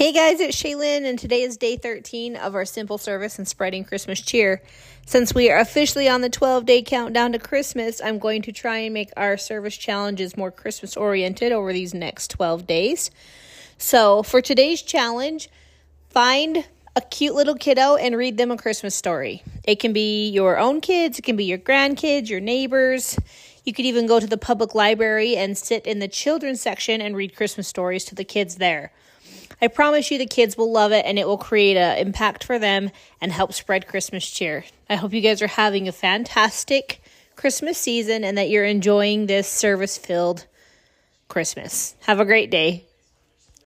Hey guys, it's Shaylin, and today is day 13 of our simple service and spreading Christmas cheer. Since we are officially on the 12 day countdown to Christmas, I'm going to try and make our service challenges more Christmas oriented over these next 12 days. So, for today's challenge, find a cute little kiddo and read them a Christmas story. It can be your own kids, it can be your grandkids, your neighbors. You could even go to the public library and sit in the children's section and read Christmas stories to the kids there. I promise you the kids will love it and it will create an impact for them and help spread Christmas cheer. I hope you guys are having a fantastic Christmas season and that you're enjoying this service filled Christmas. Have a great day.